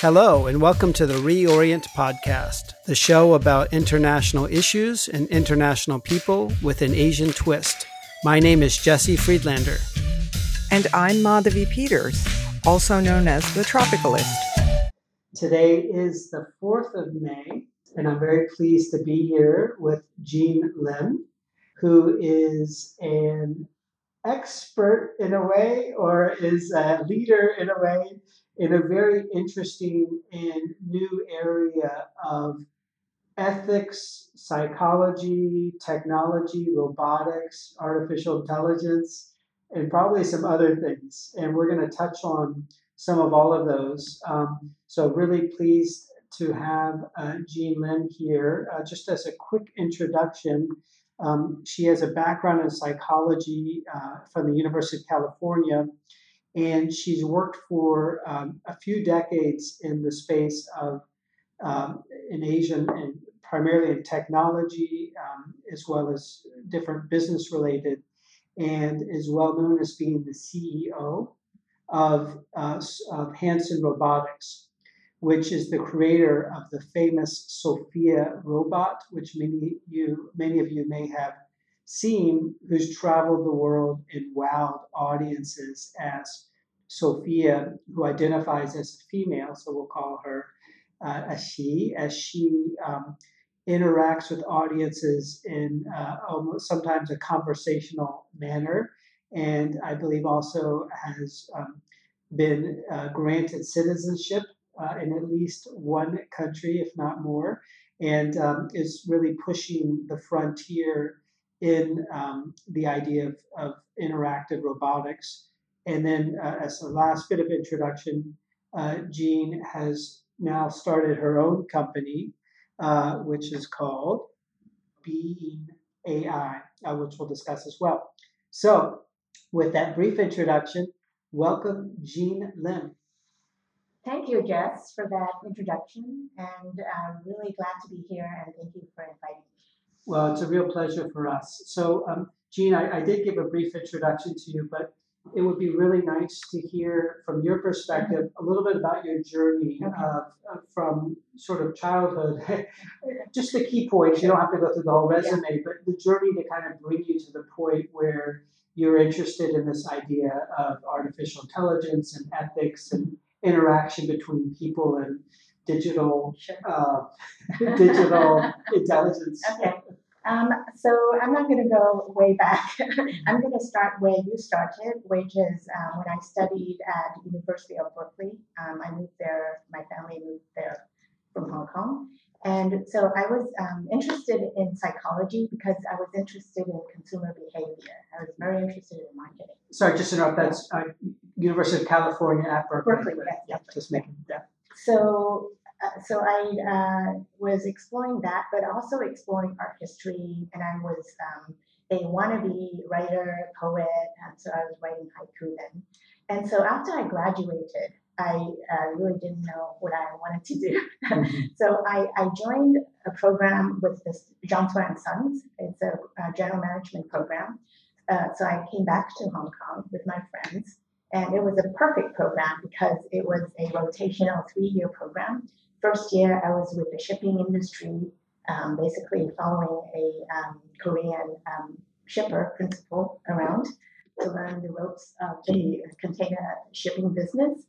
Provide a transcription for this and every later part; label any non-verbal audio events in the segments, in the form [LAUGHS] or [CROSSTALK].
Hello, and welcome to the Reorient Podcast, the show about international issues and international people with an Asian twist. My name is Jesse Friedlander. And I'm Madhavi Peters, also known as the Tropicalist. Today is the 4th of May, and I'm very pleased to be here with Jeanne Lim, who is an expert in a way or is a leader in a way in a very interesting and new area of ethics, psychology, technology, robotics, artificial intelligence, and probably some other things. And we're going to touch on some of all of those. Um, so, really pleased to have uh, Jeanne Lim here. Uh, just as a quick introduction, um, she has a background in psychology uh, from the University of California and she's worked for um, a few decades in the space of um, in Asian and primarily in technology um, as well as different business related, and is well known as being the CEO of, uh, of Hanson Robotics, which is the creator of the famous Sophia robot, which many you many of you may have seen, who's traveled the world and wowed audiences as Sophia, who identifies as female, so we'll call her uh, a she, as she um, interacts with audiences in uh, almost sometimes a conversational manner, and I believe also has um, been uh, granted citizenship uh, in at least one country, if not more, and um, is really pushing the frontier in um, the idea of, of interactive robotics. And then, uh, as a last bit of introduction, uh, Jeanne has now started her own company, uh, which is called Being AI, uh, which we'll discuss as well. So, with that brief introduction, welcome Jeanne Lim. Thank you, Jess, for that introduction, and I'm really glad to be here, and thank you for inviting me. Well, it's a real pleasure for us. So, um, Jeanne, I, I did give a brief introduction to you, but it would be really nice to hear from your perspective a little bit about your journey okay. uh, from sort of childhood. [LAUGHS] Just the key points. You don't have to go through the whole resume, yeah. but the journey to kind of bring you to the point where you're interested in this idea of artificial intelligence and ethics and interaction between people and digital sure. uh, [LAUGHS] digital [LAUGHS] intelligence. Okay. Um, so I'm not going to go way back. [LAUGHS] I'm going to start where you started, which is um, when I studied at University of Berkeley. Um, I moved there. My family moved there from Hong Kong, and so I was um, interested in psychology because I was interested in consumer behavior. I was very interested in marketing. Sorry, just to interrupt. That's uh, University of California at Berkeley. Berkeley, yes, yeah, just making that. So uh, so I uh, was exploring that, but also exploring art history, and I was um, a wannabe writer, poet, and so I was writing haiku then. And so after I graduated, I uh, really didn't know what I wanted to do. Mm-hmm. [LAUGHS] so I, I, joined a program with this John Swire and Sons. It's a, a, general management program. Uh, so I came back to Hong Kong with my friends, and it was a perfect program because it was a rotational three-year program first year, I was with the shipping industry, um, basically following a um, Korean um, shipper principal around to learn the ropes of the container shipping business.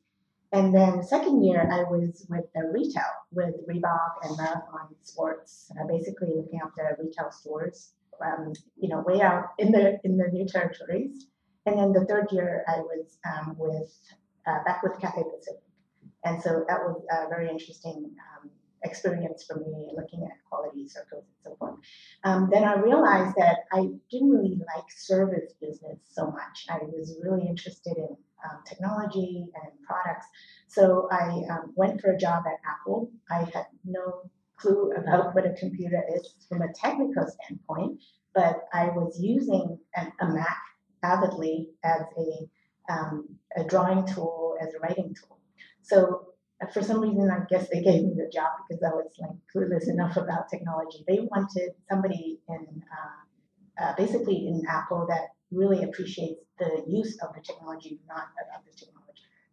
And then second year, I was with the retail with Reebok and Marathon Sports, uh, basically looking after retail stores, um, you know, way out in the in the new territories. And then the third year, I was um, with uh, back with Cathay Pacific. And so that was a very interesting um, experience for me looking at quality circles and so forth. Um, then I realized that I didn't really like service business so much. I was really interested in um, technology and products. So I um, went for a job at Apple. I had no clue about what a computer is from a technical standpoint, but I was using a, a Mac avidly as a, um, a drawing tool, as a writing tool. So uh, for some reason, I guess they gave me the job because I was like clueless enough about technology. They wanted somebody in uh, uh, basically in Apple that really appreciates the use of the technology, not about the technology.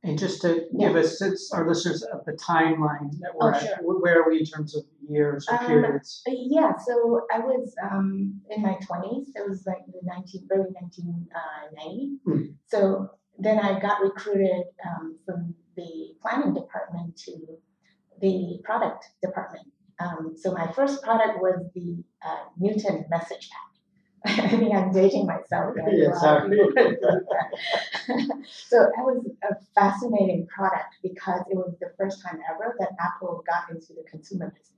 And just to give us since our listeners of the timeline that we're Oh, at, sure. where are we in terms of years or Um, periods? Uh, Yeah, so I was um, in my 20s. It was like the 19, early 1990. Hmm. So then I got recruited um, from the planning department to the product department. Um, so my first product was the uh, Newton MessagePad. [LAUGHS] I think I'm dating myself. right? Yeah, A lot of sorry. people believe that. so that was a fascinating product because it was the first time ever that Apple got into the consumer business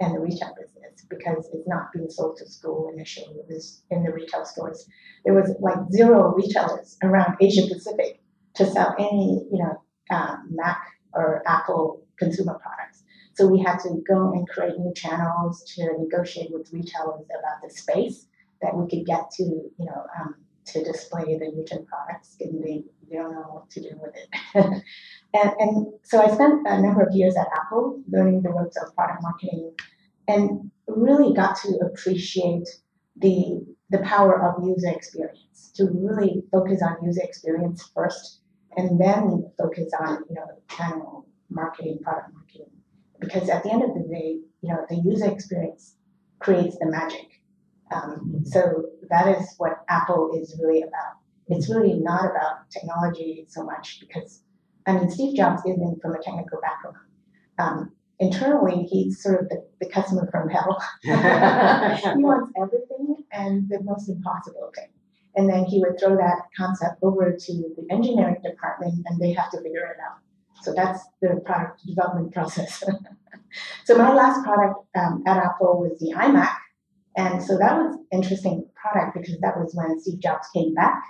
and the retail business because it's not being sold to school initially. It was in the retail stores. There was like zero retailers around Asia Pacific to sell any, you know, um, Mac or Apple consumer products. So we had to go and create new channels to negotiate with retailers about the space that we could get to, you know, um, to display the Newton products, and they, they don't know what to do with it. [LAUGHS] and, and so I spent a number of years at Apple learning the ropes of product marketing and really got to appreciate the, the power of user experience, to really focus on user experience first and then focus on, you know, channel marketing, product marketing. Because at the end of the day, you know, the user experience creates the magic. Um, so that is what Apple is really about. It's really not about technology so much because, I mean, Steve Jobs isn't from a technical background. Um, internally, he's sort of the, the customer from hell. [LAUGHS] [LAUGHS] he wants everything and the most impossible thing. And then he would throw that concept over to the engineering department and they have to figure it out. So that's the product development process. [LAUGHS] so my last product um, at Apple was the iMac. And so that was interesting product because that was when Steve Jobs came back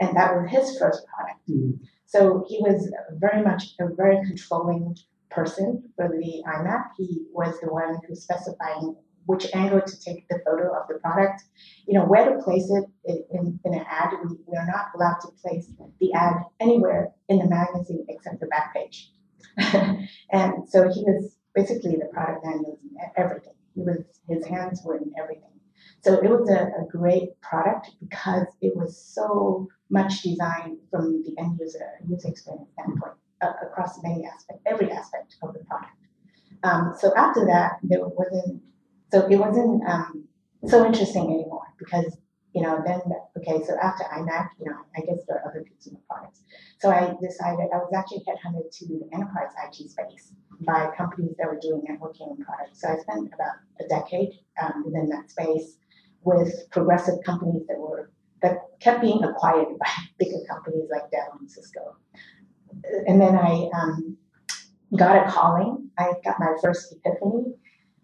and that was his first product. Mhm. So he was very much a very controlling person for the iMac. He was the one who specifying which angle to take the photo of the product, you know, where to place it in, in, an ad. We, we are not allowed to place the ad anywhere in the magazine except the back page. [LAUGHS] and so he was basically the product manager in everything. He was his hands were in everything. So it was a, a great product because it was so much designed from the end user user experience standpoint uh, across many aspects, every aspect of the product. Um, so after that, there wasn't so it wasn't um, so interesting anymore because you know then okay so after iMac you know I guess there are other consumer products. So I decided I was actually headhunted to the enterprise IT space by companies that were doing networking products. So I spent about a decade um, within that space with progressive companies that were that kept being acquired [LAUGHS] by bigger companies like Dell and Cisco. And then I um, got a calling. I got my first epiphany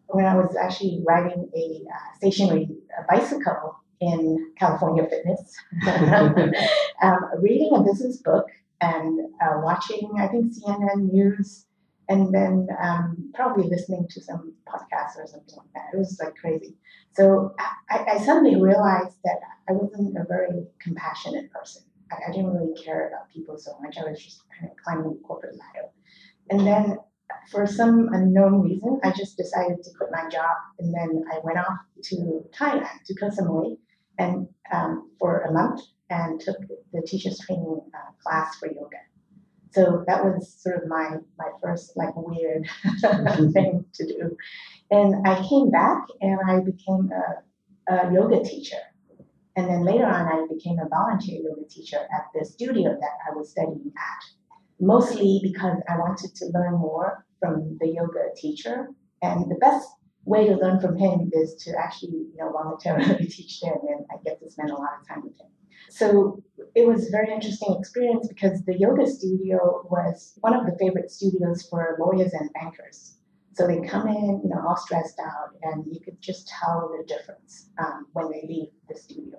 when I was actually riding a uh, stationary uh, bicycle in California Fitness, [LAUGHS] um, reading a business book and uh, watching, I think, CNN News, and then um, probably listening to some podcasts or something like that. It was like crazy. So I, I suddenly realized that I wasn't a very compassionate person. I, I didn't really care about people so much. I was just kind of climbing the corporate ladder. And then for some unknown reason, I just decided to quit my job. And then I went off to Thailand, to Koh Samui, and um, for a month and took the teacher's training uh, class for yoga. So that was sort of my, my first like weird [LAUGHS] thing to do. And I came back and I became a, a yoga teacher. And then later on, I became a volunteer yoga teacher at the studio that I was studying at, mostly because I wanted to learn more from the yoga teacher. And the best way to learn from him is to actually, you know, voluntarily [LAUGHS] teach him. and I get to spend a lot of time with him. So it was a very interesting experience because the yoga studio was one of the favorite studios for lawyers and bankers. So they come in, you know, all stressed out, and you could just tell the difference um, when they leave the studio.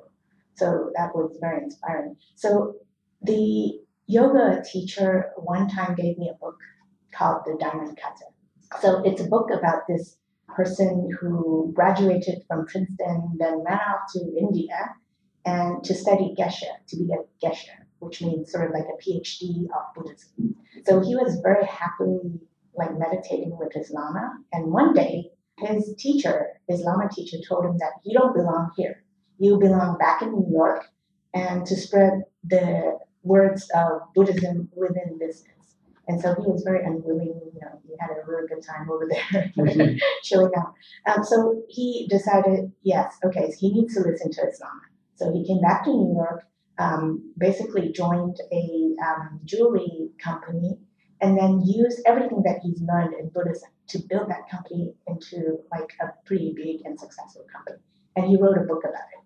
So that was very inspiring. So the yoga teacher one time gave me a book called The Diamond Cutter. So it's a book about this person who graduated from Princeton, then ran off to India and to study Geshe, to be a Geshe, which means sort of like a PhD of Buddhism. So he was very happily like meditating with his Lama. And one day, his teacher, his Lama teacher, told him that you don't belong here. You belong back in New York and to spread the words of Buddhism within business. And so he was very unwilling, you know, he had a really good time over there, mm-hmm. [LAUGHS] chilling out. Um, so he decided, yes, okay, so he needs to listen to his Lama. So he came back to New York, um, basically joined a um, jewelry company, and then used everything that he's learned in Buddhism to build that company into like a pretty big and successful company. And he wrote a book about it.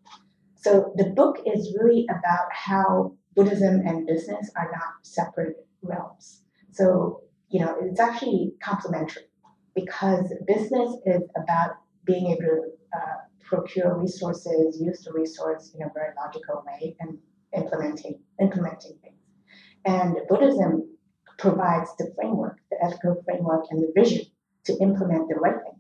So the book is really about how Buddhism and business are not separate realms. So, you know, it's actually complementary because business is about being able to uh, procure resources, use the resource in a very logical way, and implementing implementing things. And Buddhism provides the framework, the ethical framework, and the vision to implement the right thing.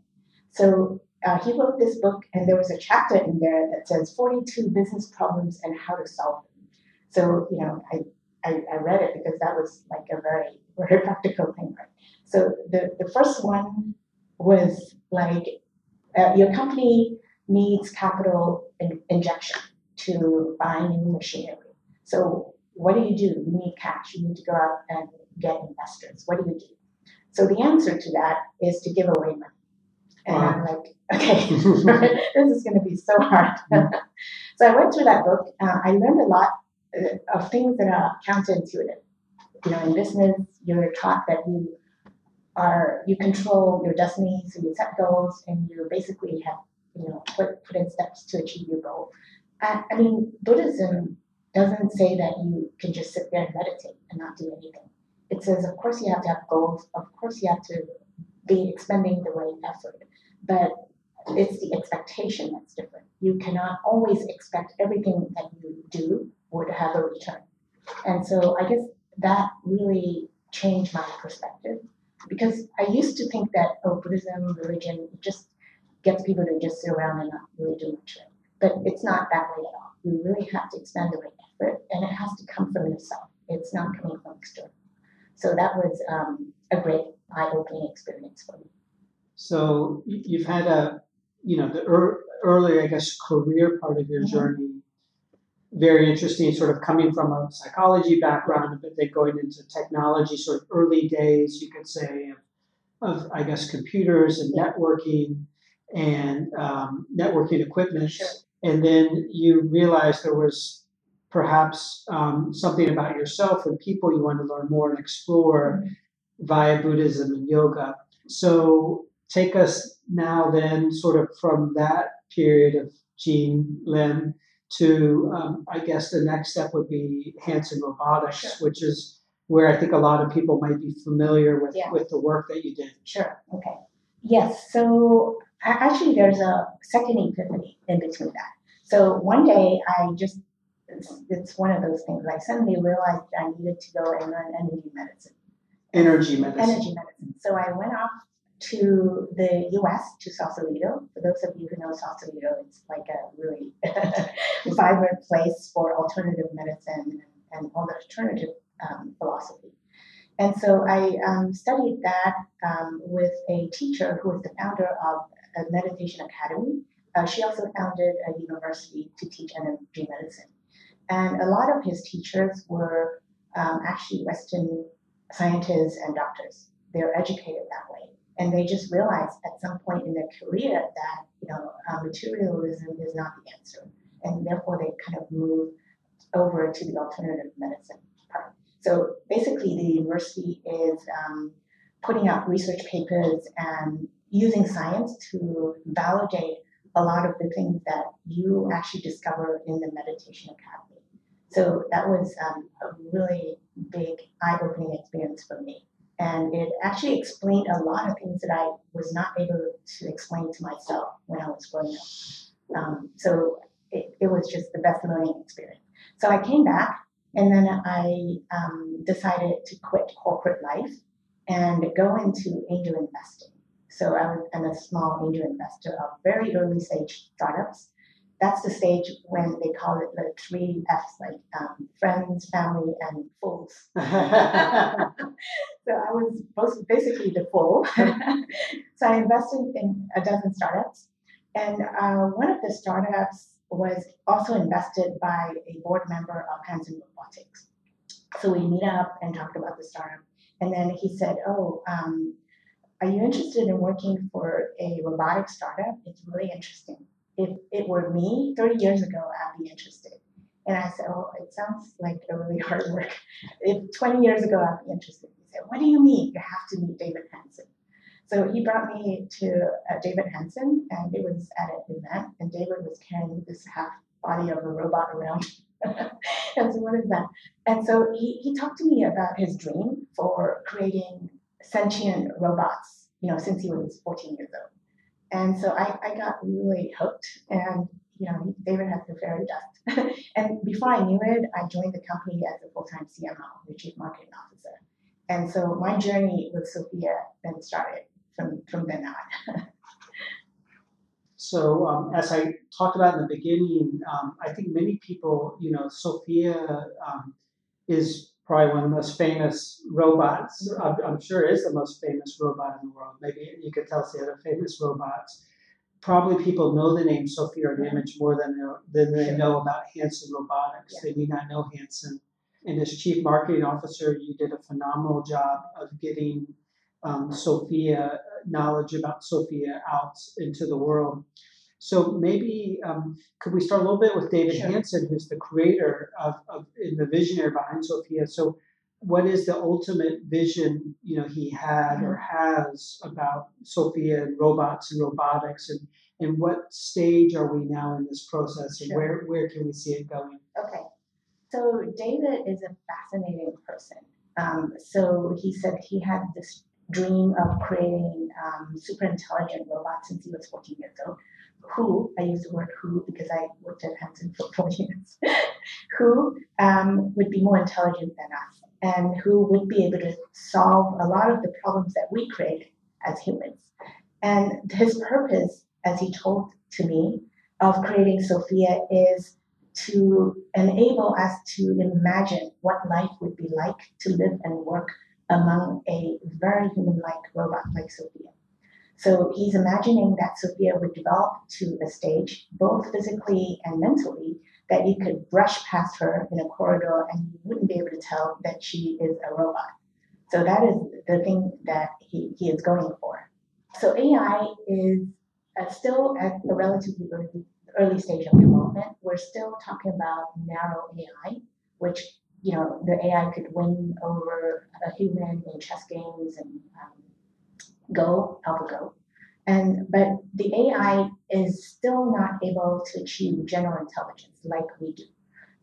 So uh, he wrote this book, and there was a chapter in there that says 42 business problems and how to solve them. So, you know, I, I, I read it because that was like a very, very practical thing, right? So the, the first one was like uh, your company needs capital in, injection to buy new machinery. So what do you do? You need cash. You need to go out and get investors. What do you do? So the answer to that is to give away money. And wow. I'm like, okay, [LAUGHS] this is going to be so hard. [LAUGHS] so I went through that book. Uh, I learned a lot uh, of things that are counterintuitive. You know, in business, you're taught that you are you control your destiny, so you set goals and you basically have you know put put in steps to achieve your goal. I, I mean, Buddhism doesn't say that you can just sit there and meditate and not do anything. It says, of course, you have to have goals. Of course, you have to be expending the right effort, but it's the expectation that's different. You cannot always expect everything that you do would have a return. And so I guess that really changed my perspective because I used to think that oh Buddhism religion just gets people to just sit around and not really do much. But it's not that way at all. You really have to expend the right effort, and it has to come from yourself. It's not coming from external. So that was um, a great eye-opening experience for me. So you've had a, you know, the er- early, I guess, career part of your mm-hmm. journey very interesting, sort of coming from a psychology background, but then going into technology, sort of early days, you could say, of, of I guess, computers and networking and um, networking equipment. Sure. And then you realize there was perhaps um, something about yourself and people you want to learn more and explore mm-hmm. via Buddhism and yoga. So take us now then sort of from that period of Jeanne Lim to, um, I guess the next step would be Hanson Robotics, sure. which is where I think a lot of people might be familiar with, yeah. with the work that you did. Sure. Okay. Yes. So actually, there's a second epiphany in between that. So one day, I just it's, it's one of those things. I suddenly realized I needed to go and learn energy medicine. Energy medicine. Energy medicine. So I went off to the US, to Sausalito. For those of you who know Sausalito, it's like a really [LAUGHS] vibrant place for alternative medicine and, and alternative um, philosophy. And so I um, studied that um, with a teacher who is the founder of a meditation academy. Uh, she also founded a university to teach energy medicine. And a lot of his teachers were um, actually Western scientists and doctors. They're educated that way and they just realized at some point in their career that you know uh, materialism is not the answer, and therefore they kind of moved over to the alternative medicine part. So basically, the university is um, putting out research papers and using science to validate a lot of the things that you actually discover in the meditation academy. So that was um, a really big eye-opening experience for me. And it actually explained a lot of things that I was not able to explain to myself when I was growing up. Um, so it, it, was just the best learning experience. So I came back and then I um, decided to quit corporate life and go into angel investing. So I was, I'm a small angel investor of very early stage startups that's the stage when they call it the three F's, like um, friends, family, and fools. [LAUGHS] [LAUGHS] so I was basically the fool. [LAUGHS] so I invested in a dozen startups, and uh, one of the startups was also invested by a board member of Hanson Robotics. So we meet up and talked about the startup. And then he said, Oh, um, are you interested in working for a robotic startup? It's really interesting. If it were me 30 years ago, I'd be interested. And I said, Oh, it sounds like a really [LAUGHS] hard work. If 20 years ago, I'd be interested. He said, What do you mean? You have to meet David Hanson. So he brought me to uh, David Hanson, and it was at an event, and David was carrying this half body of a robot around. [LAUGHS] and so, what is that? And so he, he talked to me about his dream for creating sentient robots, you know, since he was 14 years old. And so I, I got really hooked, and you know, David has the fairy dust. [LAUGHS] and before I knew it, I joined the company as a full-time CMO, the Chief Marketing Officer. And so my journey with Sophia then started from, from then on. [LAUGHS] so um, as I talked about in the beginning, um, I think many people, you know, Sophia um, is probably one of the most famous robots. I'm, I'm, sure is the most famous robot in the world. Maybe you could tell us the other famous robots. Probably people know the name Sophia or the image more than, than they know about Hanson Robotics. Yeah. They do not know Hanson. And as chief marketing officer, you did a phenomenal job of getting um, Sophia knowledge about Sophia out into the world. So maybe um, could we start a little bit with David sure. Hanson, who's the creator of, of the visionary behind Sophia. So what is the ultimate vision you know he had or mm-hmm. has about Sophia and robots and robotics and and what stage are we now in this process and sure. where where can we see it going? Okay, so David is a fascinating person. Um, so he said he had this dream of creating um, super intelligent robots since he was 14 years old. Who, I use the word who because I worked at Hanson for four [LAUGHS] years, who um, would be more intelligent than us and who would be able to solve a lot of the problems that we create as humans. And his purpose, as he told to me, of creating Sophia is to enable us to imagine what life would be like to live and work among a very human like robot like Sophia. So he's imagining that Sophia would develop to a stage, both physically and mentally, that you could brush past her in a corridor and you wouldn't be able to tell that she is a robot. So that is the thing that he, he is going for. So AI is uh, still at a relatively early, early stage of development. We're still talking about narrow AI, which you know, the AI could win over a human in chess games and um, Go, AlphaGo. And but the AI is still not able to achieve general intelligence like we do.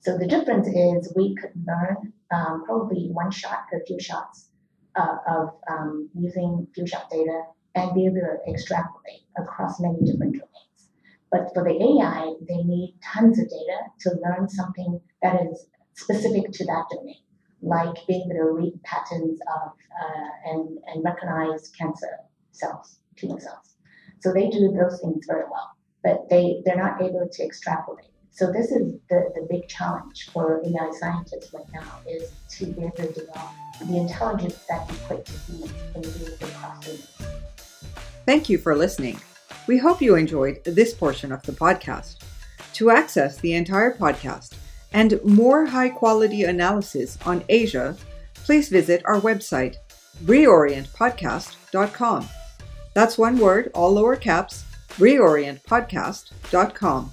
So the difference is we could learn um, probably one shot or a few shots uh, of um, using few shot data and be able to extrapolate across many different domains. But for the AI, they need tons of data to learn something that is specific to that domain, like being able to read patterns of uh, and, and recognize cancer cells, tumor cells. So they do those things very well, but they, they're not able to extrapolate. So this is the, the big challenge for AI scientists right now is to be able to develop the intelligence that equates to humans and be able to cross Thank you for listening. We hope you enjoyed this portion of the podcast. To access the entire podcast, and more high quality analysis on Asia, please visit our website, reorientpodcast.com. That's one word, all lower caps, reorientpodcast.com.